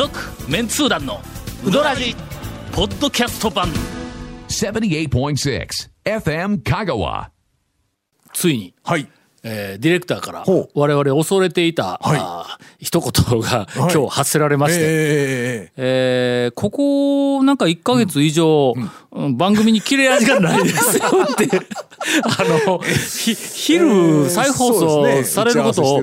続メンツー団のウドラジポッドキャスト版78.6 FM Kagawa. ついに、はい。えーディレクターから我々恐れていた、あー一言が今日発せられまして、えええー。ここなんか1か月以上、うん番組に切れ味がないですよって あのひ昼再放送されることを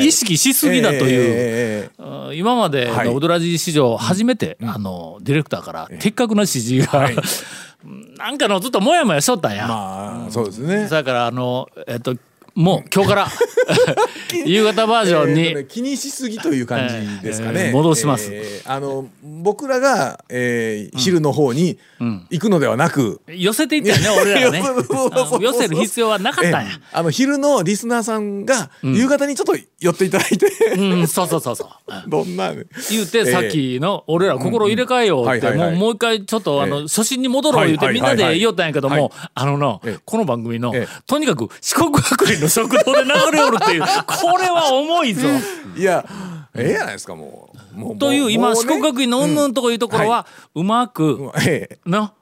意識しすぎだという、今まではい。の「オドラジ」史上初めて、あのディレクターから的確な指示が、なんかのずっとモヤモヤしとったんや。まあ、そうですね。だからあのえっともう今日から。夕方バージョンに、えーとね気にしすぎという感じですかね。えー戻します。えーあの僕らが、えー昼の方に行くのではなく、寄せていったよね俺らがね。寄せる必要はなかったんや。えー。あの昼のリスナーさんが夕方にちょっと寄っていただいて、うん、そうそうそうそう。う んどん。な言うてさっきの俺ら心入れ替えようってもうもう一回ちょっとあのええ初心に戻ろう言うてはいみんなで言おったんやけどはい。もあののええ。この番組のええ。とにかく四国学院の食堂で流れおるっていう。これは重いぞ。いや、ええやないですかもう。もうという今ね。四国学院のうんぬんとこいうところはうまくええ。な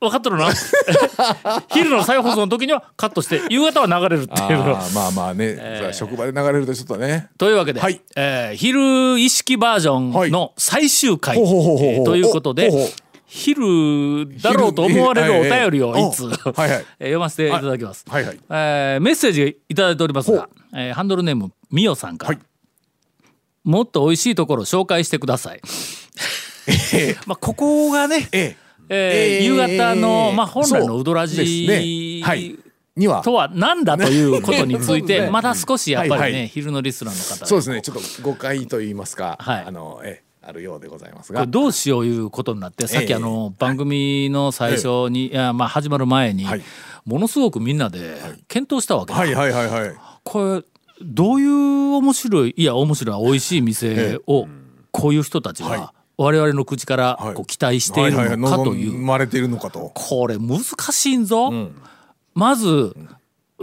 分かっとるな。昼の再放送の時にはカットして夕方は流れるっていう。のあーまあまあね、それは職場で流れるとちょっとね。というわけで、はい。えー昼意識バージョンの最終回、ほうほうほうほうえーということでほうほう昼だろうと思われるお便りを昼いつ、読ませていただきます、はいはい。えーメッセージいただいておりますが、えーハンドルネームみおさんから、はい。もっと美味しいところ紹介してください。まあここがね、えええー。えー夕方の、まあ、本来のウドラジね。はい。には。とは何だということについて、ね。まだ少しやっぱりね、はいはい。昼のリスナーの方そうですね。ちょっと誤解と言いますか、はい。あのええあるようでございますが。どうしよういうことになってさっきええ。あの番組の最初に、いやまあ始まる前に、はい。ものすごくみんなで検討したわけだ、はいはいはいはい。これどういう面白いいや面白い美味しい店をこういう人たちはい。が我々の口からはい。こう期待しているのかという。望まれているのかと。これ難しいん。ぞ、まず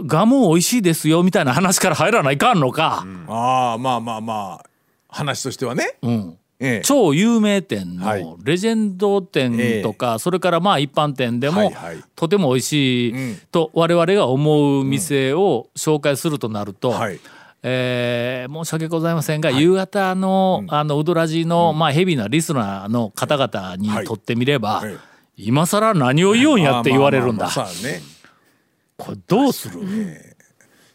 ガモ美味しいですよみたいな話から入らないかんのか、ああまあまあまあ話としてはね、うんええ。超有名店はい。のレジェンド店とか、それからまあ一般店でも、はいはい。とても美味しいん。と我々が思う店を紹介するとなると、はい。えー申し訳ございませんが、夕方の,、あのウドラジの、まあ、ヘビーなリスナーの方々にとってみれば、はいはい今更何を言うんやって言われるんだ。これどうする、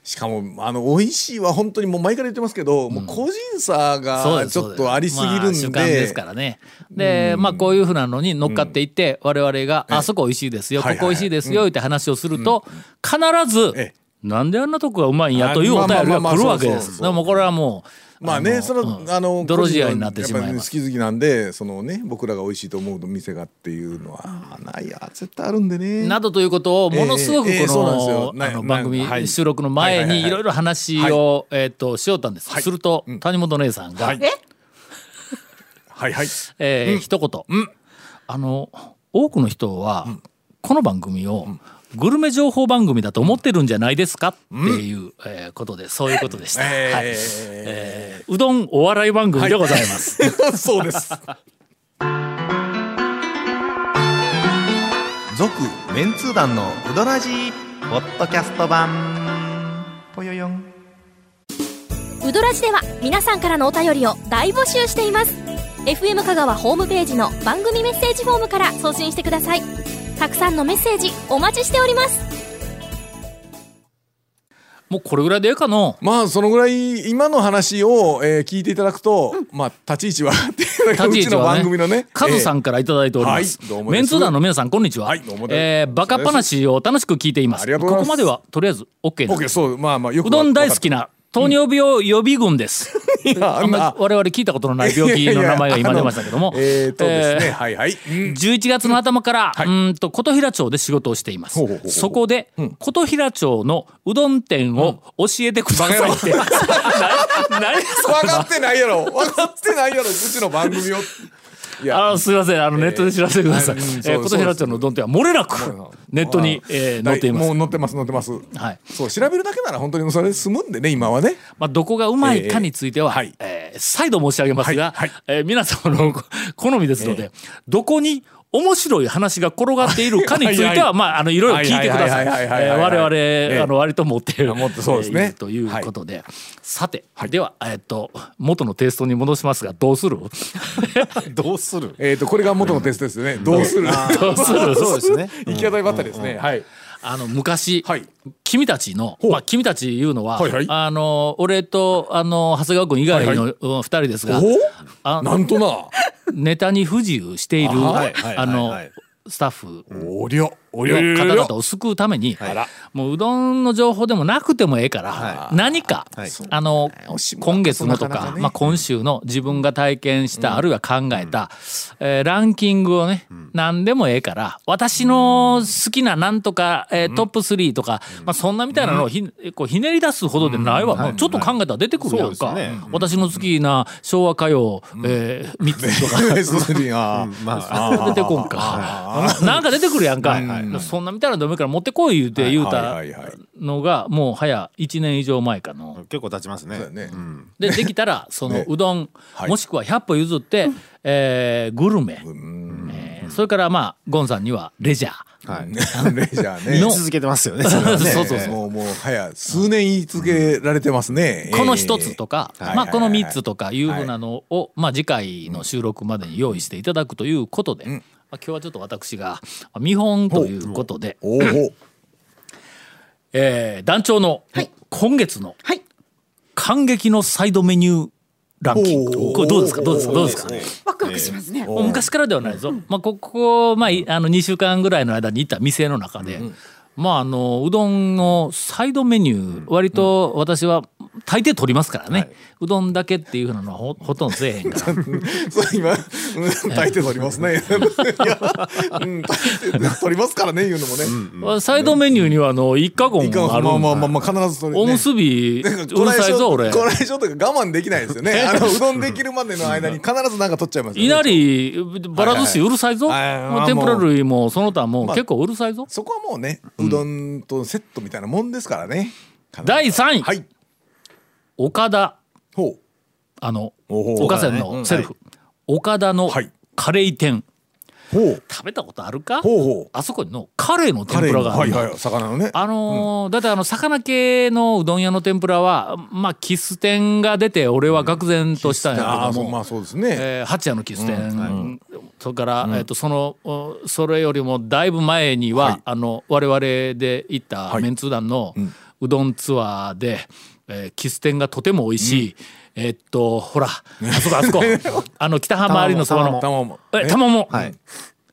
しかもあの美味しいは本当にもう前から言ってますけど、もう個人差がちょっとありすぎるんで,、まあ、主観ですからね。で、まあこういうふうなのに乗っかっていって、我々が「あそこ美味しいですよ、ここ美味しいですよ」って話をすると、必ず、ええなんであんなとこがうまいんやというお便りが来るわけです。でもこれはもうまあねその、うん。あの泥仕合になってしまいますやっぱり好き好きなんでそのね僕らが美味しいと思う店がっていうのはないや絶対あるんでね。などということをものすごくこのあのな番組はい。収録の前にいろいろ話をえっとしよったんです。すると谷本姉さんがはい。はいはい。えー一言、あの多くの人は、この番組を、グルメ情報番組だと思ってるんじゃないですか？っていう、えーことでそういうことでした、えー。はい。えーうどんお笑い番組でございます、そうです。続メンツー団のウドラジーポッドキャスト版。ぽよよん。ウドラジでは皆さんからのお便りを大募集しています。FM 香川ホームページの番組メッセージフォームから送信してくださいたくさんのメッセージお待ちしております。もうこれぐらいでええかの？まあそのぐらい今の話を、えー聞いていただくと、まあ立ち位置はっていうのがうちの番組のねカズさん、んからいただいております、はいどうもです。メンツー団の皆さんこんにちは、はいどうもです。えーバカ話を楽しく聞いています。ここまではとりあえず OK オッケーです。そうまあまあよくうどん大好きな糖尿病予備軍です、あんまり我々聞いたことのない病気の名前が今出ましたけども。えー、とですね、えーはいはい、うん。11月の頭から、はい。うーんと琴平町で仕事をしています。そこで、琴平町のうどん店を教えてくださいって、な何分かってないやろ。分かってないやろ。うちの番組をあのすみません。あのネットで知らせてください、えーそう琴平町のうどん店は漏れなくネットに、あ。えー載っています。もう載ってます載ってます。はい。そう調べるだけなら本当にそれで済むんでね今はね。まあ、どこがうまいかについては、えーはい。えー再度申し上げますが、はい。はい。えー皆様の好みですので、どこに面白い話が転がっているかについては、まあ、あのいろいろ聞いてください。我々、えあの割と持っている、そうですね。ということで、さて、では、えっと元のテイストに戻しますがどうする？どうする？えっとこれが元のテストですよね。どうする？どうする？そうですね。行き当たりばったりですね。はいあの昔、はい。君たちの、まあ、君たちいうのは、はいはい。あの俺とあの長谷川君以外の、うん二人ですが、あおなんとな。ネタに不自由しているあのはいスタッフ。おりょおりょの方々を救うためにら。もううどんの情報でもなくてもええから何かはい。あの今月のとなかまあ今週の自分が体験したあるいは考えたえーランキングをね何でもええから私の好きななんとかえートップ3とかまあそんなみたいなのをひこうひねり出すほどでないわ。もうちょっと考えたら出てくるやんか。そうですね。私の好きな昭和歌謡えー3つとか。出てこんか。なんか出てくるやんか。そんなみたいなのダメから持ってこい言うて言うたはいはいはい。のがもう早1年以上前かの。結構経ちますね。そうん。でできたらその ね。うどんはい。もしくは100歩譲ってえーグルメ。えーそれからまあゴンさんにはレジャー。はい。レジャーね。の。言い続けてますよねそうそうそう。もうもう早数年言い続けられてますね。この一つとか、えー。まあこのはい3つとかい。うふうなのを、まあ次回の収録までに用意していただくということで、まあ今日はちょっと私が見本ということで、おおえー団長の今月のはい。感激のサイドメニューランキング。これどうですか？どうですか？どうですか？ワクワクしますね。昔からではないぞ、まあ、ここ、まあ、いあの2週間ぐらいの間に行った店の中で、まああのうどんのサイドメニュー割と私は大抵取りますからね、うどんだけっていうふうなのはほ ほとんどせえへんから。そう今うん大抵取りますね。い。やうん大抵取りますからね言うのもね。サイドメニューにはあの一家言いかんあるまあまあまあまあ必ずそれねおむすびうるさいぞ俺こらえ性というか我慢できないですよねあのうどんできるまでの間に必ずなんか取っちゃいますよねいなりばら寿司うるさいぞ、はい天ぷら類もその他も結構うるさいぞ、そこはもうねうどんとセットみたいなもんですからね第3位、はい岡田。ほう。あの岡線のセルフ、岡田のはい。カレー店。食べたことあるか？ほうほう。あそこにのカレーの天ぷらがあるはいはい。魚のね。あのーだってあの魚系のうどん屋の天ぷらはまあキス店が出て俺は愕然としたんやけども、ああそうまあそうですね。えー八谷のキス店、それから、えっとそのおそれよりもだいぶ前には、はい。あの我々で行ったはい。メンツー団のうどんツアーで、えーキス店がとても美味しい、えっとほらあそこあそこ。あ の北浜有のそばの。玉も。え玉も、はい。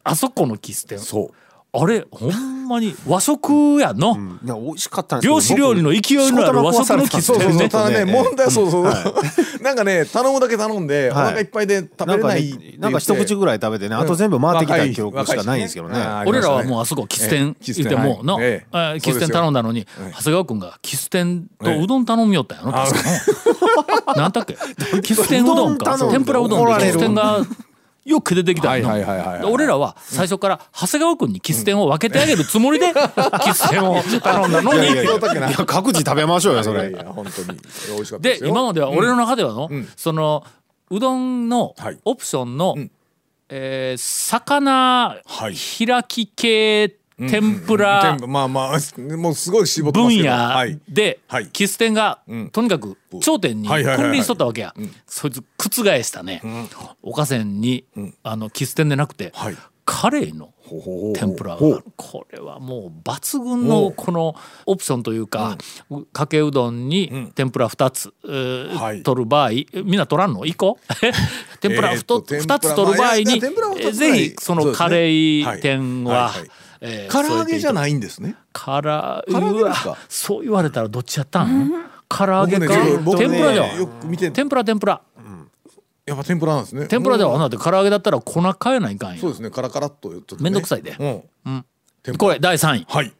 あそこのキス店そうあれほんまに和食やん。の、いや美味しかった漁師料理の勢いのある和食のキスそうそうそう。店ねただねね問題はそうそう。なんかね頼むだけ頼んでおはい。腹いっぱいで食べれないって言って。なんか一口ぐらい食べてねあと全部回ってきた記憶しかないんですけどね。俺らはあもうあそこキス店ってもの、えええ。ーキス店頼んだのに長谷川君がキス店とうどん頼みよったんやろ確かのなんだっけ？キス店うどんか。天ぷらうどんでキス店がよく出てきた。俺らは最初から長谷川君にキス店を分けてあげるつもりで キス店を頼んだのに。各自食べましょうよそれや本当に美味しかったで今までは俺の中ではの、そのうどんのはいオプションの、んえー魚はい開き系天ぷら。まあまあもうすごい絞分野はい。ではい。キス店がとにかく頂点に君臨しとったわけや。そいつ覆したね。岡線にあのキス店でなくてはい。カレーの天ぷらが。これはもう抜群のこのオプションというかうかけうどんに天ぷら2つ取る場合えみんな取らんの ?1 個天ぷらえーっと 2, 天ぷらつ取る場合にぜひそのカレー店はえー唐揚げじゃいないんですね。から唐揚げですか？そう言われたらどっちやったん？唐揚げか？天ぷらではよく見て天ぷら天ぷら。やっぱ天ぷらなんですね。天ぷらではなって唐揚げだったら粉変えないかんやうそうですねカラカラっとちょっとね。めんどくさいで。うん。これ第3位。はい。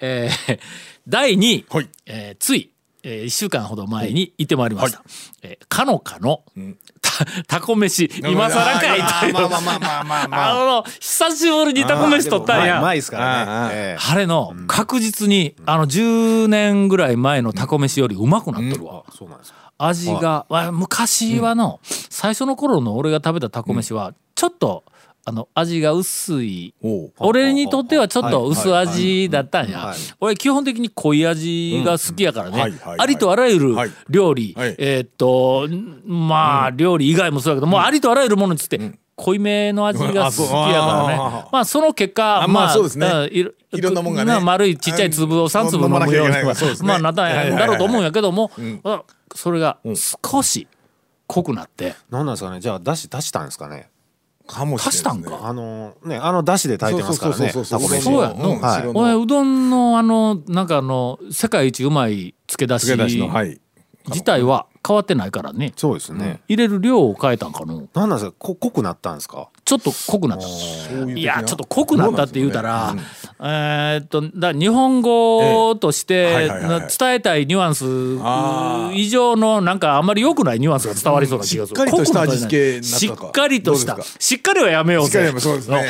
えー 第2位、はい。えーつい、え1週間ほど前に行ってまいりました、えーかのかの タコ飯今更かいという。まあまあまあまあまあまあ。あの久しぶりにタコ飯取ったんや。前ですからね。ええ。晴れの確実にあの10年ぐらい前のタコ飯よりうまくなっとるわ、そうなんですか。味が、わ昔はの、最初の頃の俺が食べたタコ飯はちょっとあの味が薄い。俺にとってはちょっと薄味だったんや、はい。俺基本的に濃い味が好きやからね。ありとあらゆるはい。料理、はい。えーっとまあ料理以外もそうだけどもうありとあらゆるものにつって濃いめの味が好きやからね。あまあその結果あまあそうですね。んいろいろんなもんがね。な丸いちっちゃい粒を3粒飲むようにまあなったんやだろうと思うんやけどもそれが少し濃くなってなんなんですかね。じゃあ出し出したんですかね。かもしれないね。足したんか？あのねあの出汁で炊いてますからね。そうそうそうそうタコ飯。そうやん。のはい。白の。お前うどんのあのなんかあの世界一うまい漬け出し漬け出しのはい。自体は変わってないからね。そうですね。入れる量を変えたんかの？なんなんですか？こ濃くなったんですか？ちょっと濃くなった。いういやちょっと濃くなったって言うたらどうなんえーっとだ日本語として伝えたいニュアンあス以上のなんかあんまり良くないニュアンスが伝わりそうな気がする。しっかりとしたしっかりとした。しっかりはやめようぜ。はそうですね。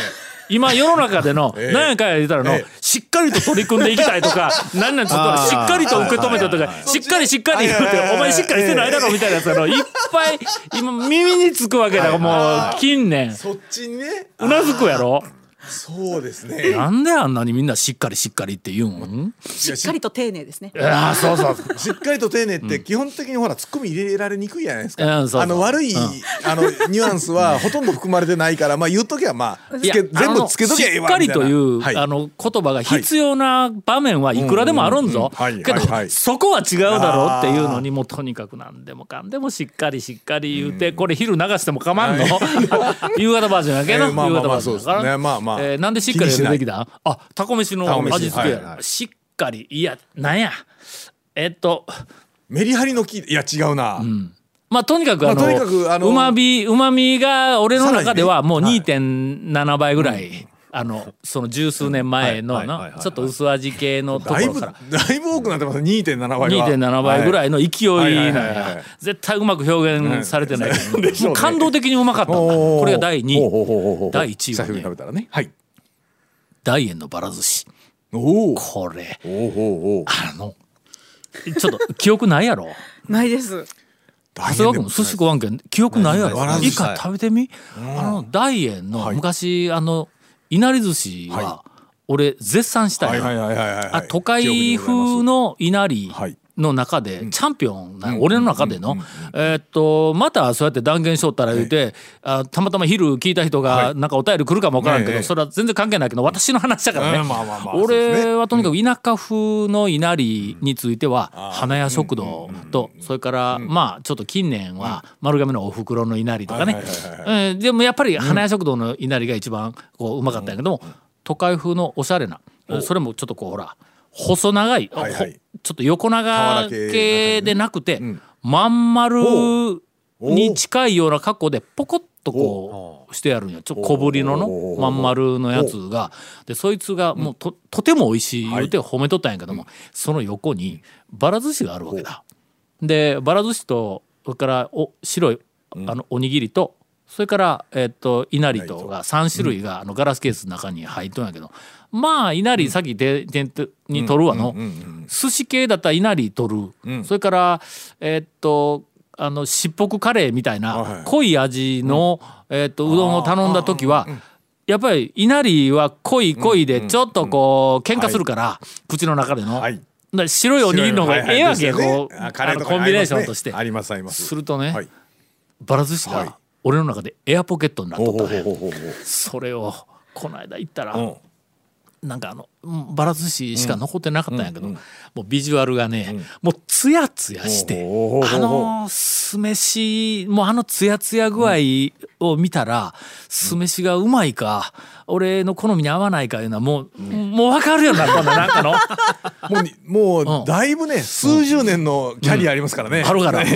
今世の中での ええ何やかんや言ったらのええしっかりと取り組んでいきたいとか何 なんちょっとしっかりと受け止めたとかしっかりしっかり言うてお前しっかりしてないだろみたいなやつがの。いっぱい今耳につくわけだ。もう近年。そっちにね。うなずくやろそうですね。なんであんなにみんなしっかりしっかりって言うん？ししっかりと丁寧ですね。ああそうそうしっかりと丁寧って基本的にほらツッコミ入れられにくいじゃないですか、あの悪い、あのニュアンスはほとんど含まれてないからまあ言うときはまあ全部つけときゃええわあのしっかりという、あの言葉が必要な場面はいくらでもあるんぞ。けど、そこは違うだろうっていうのにもうとにかく何でもかんでもしっかりしっかり言うて、これ昼流しても構わんの、夕方バージョンやけど、夕方バージョンだから。そうですね。まあまあえーなんでしっかりやるべきだ？あタコ飯の味付け。や、はいはい。しっかり。いやなんや。えっと。メリハリのきいや違うな、まあとにかくあの、まあとにかくあのうまみうまみが俺の中ではもうさらにね2.7倍ぐらい、あのその十数年前のちょっと薄味系のとこだいぶろから。だいぶ多くなってます2.7倍は。2.7倍ぐらいの勢いな。ん絶対うまく表現されてないけど、でしょうね。もう感動的にうまかったこれが第2ほうほうほうほうほう。第一位はね。久しぶりに食べたらね。はい。大円のばら寿司。おおこれ。あのちょっと記憶ないやろ？ないです。大長谷川君寿司食わんけん。記憶ないやろ？ばら寿司一回食べてみ？あの大円のはい昔あのいなり寿司はは俺絶賛したいあ都会風のいなりはいの中でチャンピオンな俺の中でのえーっとまたそうやって断言しとったら言うてあたまたま昼聞いた人がなんかお便り来るかもわからんけええ。どそれは全然関係ないけど私の話だからね。俺はとにかく田舎風のいなりについては花屋食堂とそれからまあちょっと近年は丸亀のおふくろのいなりとかねでもやっぱり花屋食堂のいなりが一番こううまかったんやけども都会風のおしゃれなそれもちょっとこうほら細長い、はいはい。ほちょっと横長俵系系でなくて、まん丸に近いような格好でポコッとこうしてやるんやちょっと小ぶりののおまん丸のやつが。でそいつがもうととても美味しい言うて褒めとったんやけども、その横にばら寿司があるわけだ。でばら寿司とそれからお白いあのおにぎりとそれから、えっといなりとが3種類があのガラスケースの中に入っとんやけど。まあいなり先手手に取るわの。寿司系だったらいなり取る、それからえっとあのしっぽくカレーみたいはいな濃い味の、えっとうどんを頼んだ時はやっぱりいなりは濃い濃いでちょっとこう喧嘩するから、口の中での。はい。白いおにぎりの方がええわけや、はいはいこうあのコンビネーションとして。ありますねあります。するとね、はい。ばら寿司はい。が俺の中でエアポケットになっとったそれをこの間行ったら、うんなんかあのうんばら寿司しか残ってなかったんやけど、もうビジュアルがね、もうツヤツヤして、あの酢飯もうあのツヤツヤ具合を見たら、酢飯がうまいか俺の好みに合わないかいうのはもう、もう分かるようになったんだなんかの。もうにもうんうだいぶね数十年のキャリアありますからね。あるから、ええええ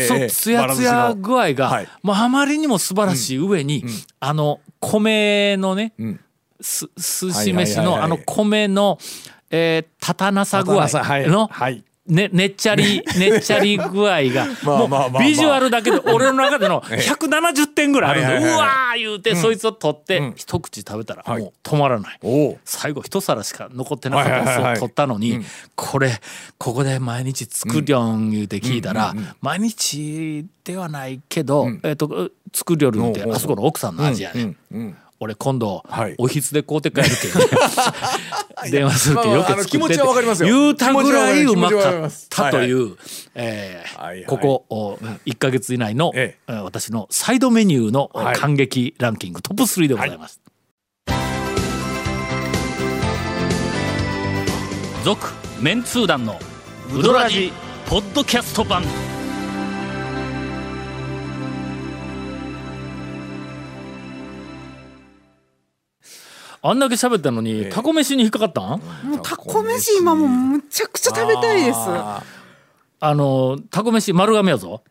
ええ。そうツヤツヤ具合が、はい。もうあまりにも素晴らしい上に、あの米のね、んす寿司飯のあの米の、えー、立たなさ具合はい。の、はい。ね、ねっちゃり、ねっちゃり具合が、ビジュアルだけで俺の中での 170点ぐらいあるんで、うわー言うて、そいつを取って、一口食べたらもう止まらない。最後一皿しか残ってなかったを取ったのに、これここで毎日作りょん言うて聞いたら、毎日ではないけど、えっと作りょるんってあそこの奥さんの味やね、俺今度、はい。おひつで買うて帰るけど、ね、電話するけどよまあまああの気持ちはわかりますよ。言うたぐらいうまかかったという、えーはいはい。ここお1か月以内の、ええ。ー私のサイドメニューのはい。感激ランキングトップ3でございます。続、メンツー団のウドラジポッドキャスト版あんだけ喋ったのに、タコ飯に引っかかったん？もうタコ飯今もうむちゃくちゃ食べたいです。はあのタコ飯丸亀やぞ。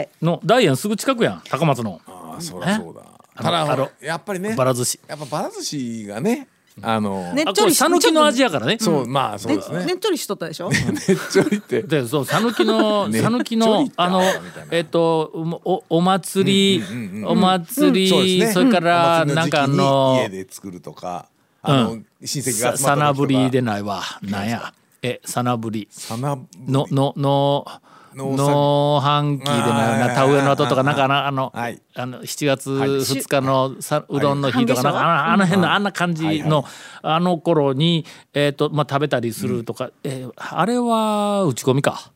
い。の大円すぐ近くやん高松の。ああそりゃそうだ。あただやっぱりねばら寿司。やっぱばら寿司がねあのねっちょりあこれ讃岐の味やからね。そうまあそうですね。ねねっちょりしとったでしょ？ねっちょりって。でそう讃岐のね讃岐ちょのあのえっとおお祭りうんうんうんお祭りそれからなんかあの家で作るとかあの親戚がさなぶりでないわ。なんや。えさなぶり。さなぶり。ののの農農飯期でな。田植えの後とかなんかあのあい。あの7月2日のさうどんの日とかなんかあのあの辺のあんな感じのあの頃にえっとまあ食べたりするとか。えーあれは打ち込みか？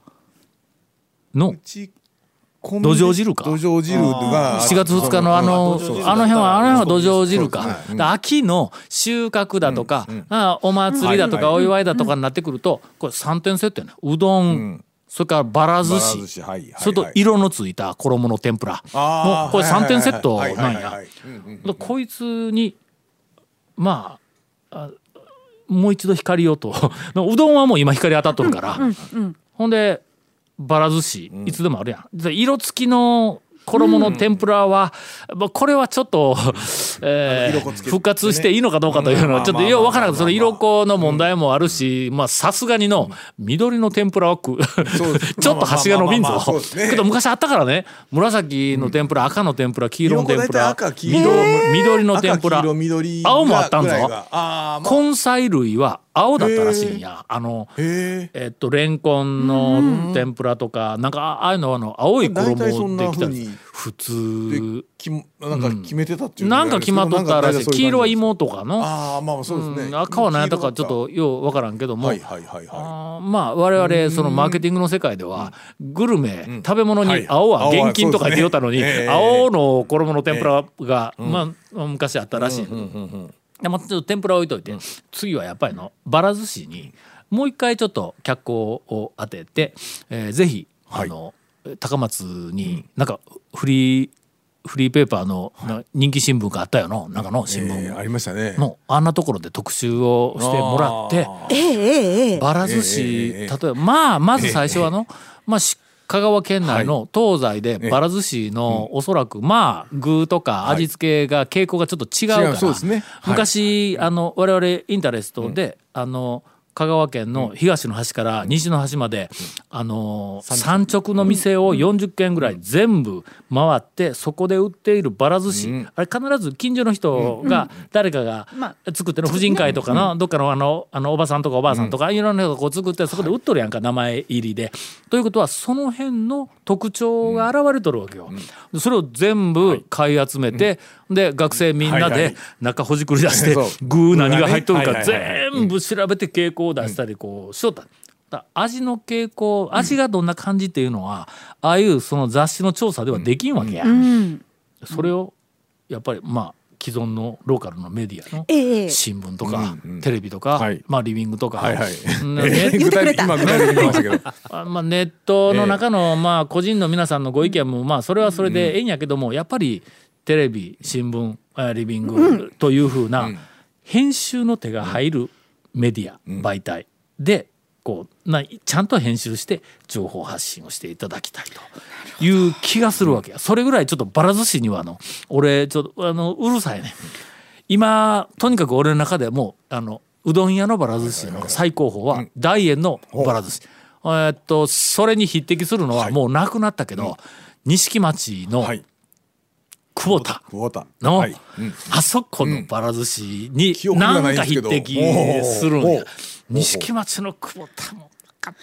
の？ち土土壌汁か？土壌汁が7月2日のあのあの辺はあの辺は土壌汁か？秋の収穫だとかあお祭りだとかお祝いだとかになってくるとこれ3点セットやねうどんそれからばら寿司。それと色のついた衣の天ぷら。もうこれ3点セットはいなんや。こいつにまああもう一度光をと。うどんはもう今光当たっとるから。ほんでばら寿司いつでもあるやん。で色付きの衣の天ぷらは、まあこれはちょっと、えー復活していいのかどうかというのはちょっとよう分からなくてその色粉の問題もあるしまあさすがにの緑の天ぷらはちょっと端が伸びんぞ。けど昔あったからね。紫の天ぷら赤の天ぷら黄色の天ぷら緑緑の天ぷら。青もあったんぞ。根菜類は青だったらしいんや。あのへええっとレンコンの天ぷらとかなんかああいうのはあの青い衣できたり普で通きなんか決めてたっていうなんか決まっとったらしい。黄色は芋とかのああまあそうですね。うん。赤は何やったかちょっとよう分からんけども。はいはいはいはあーまあ我々そのマーケティングの世界ではグルメ食べ物にはい。青は現金とか言ってよったのに青の衣の天ぷらがまあ昔あったらしい。でもちょっと天ぷら置いといて次はやっぱりのばら寿司にもう一回ちょっと脚光を当ててえーぜひあの高松になんかフリーフリーペーパーのな人気新聞があったよの？中の新聞。ありましたね。のあんなところで特集をしてもらって。ええええええ。ばら寿司、ええええ例えばまあまず最初はの、まあし香川県内の東西でばら寿司のおそらくまあ具とか味付けが傾向がちょっと違うから、違うそうですね。はい。昔あの我々インタレストで、あの香川県の東の端から西の端まで、あの産直の店を40軒ぐらい全部回ってそこで売っているばら寿司、あれ必ず近所の人が誰かがま作ってる婦人会とかのどっかのあのあのおばさんとかおばあさんとかいろんな人がこう作ってそこで売っとるやんか名前入りで。ということはその辺の特徴が現れとるわけよ。でそれを全部買い集めて、で学生みんなで中ほじくり出して 具何が入っとるか全部調べて傾向を出したりこうしとった。だ味の傾向味がどんな感じっていうのはああいうその雑誌の調査ではできんわけや。うん。それをやっぱりまあ既存のローカルのメディアのええ。新聞とか、テレビとか、はい。まあリビングとか、はいはい。ま あまあ、ネットの中の、まあ個人の皆さんのご意見もまあそれはそれでええんやけども、やっぱりテレビ新聞あリビングというふうな編集の手が入るメディア、媒体でこうなちゃんと編集して情報発信をしていただきたいという気がするわけや。それぐらいちょっとばら寿司にはあの俺ちょっとあのうるさいね。今とにかく俺の中ではもうあのうどん屋のばら寿司の最高峰は大円のばら寿司。えーっとそれに匹敵するのはもうなくなったけど、錦町のはい久保田の、はい。うんあそこのばら寿司になん。いんですけど。匹敵するんや。錦町の久保田もかっ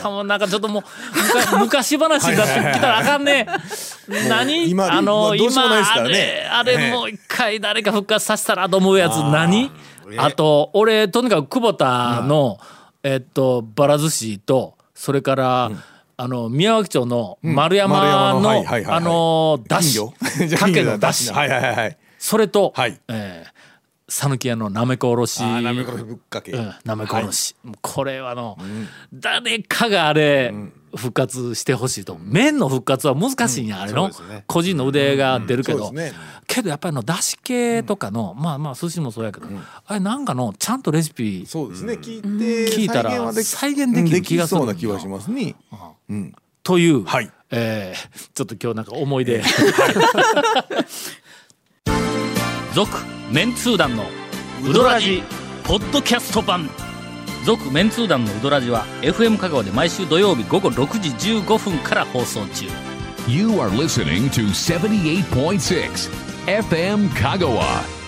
たもうなんかちょっともう昔話になってきたらあかんね。何？今あのまあどうしようもないですからね。今あれあれもう一回誰か復活させたらと思うやつ何？あと俺とにかく久保田のえっとばら寿司とそれからあの宮脇町の丸山ののはいはいはいはい。あの だしかけのだしはいはいはいはい。それと、はい。えー讃岐屋のなめこおろし。なめこのぶっかけ。うん、なめこおろし、もうこれはあの、誰かがあれ、復活してほしいと。麺の復活は難しいんや、あれの、ね。個人の腕が出るけど、ねけどやっぱりのだし系とかの、まあまあ寿司もそうやけど、あれなんかのちゃんとレシピそうですね。聞いて聞いたら再現はでき再現できる気がするそうな気はしますね。という、はい。えーちょっと今日なんか思い出。続メンツー団のウドラジポッドキャスト版。続メンツー団のウドラジは FM 香川で毎週土曜日午後6時15分から放送中。You are listening to 78.6 FM Kagawa.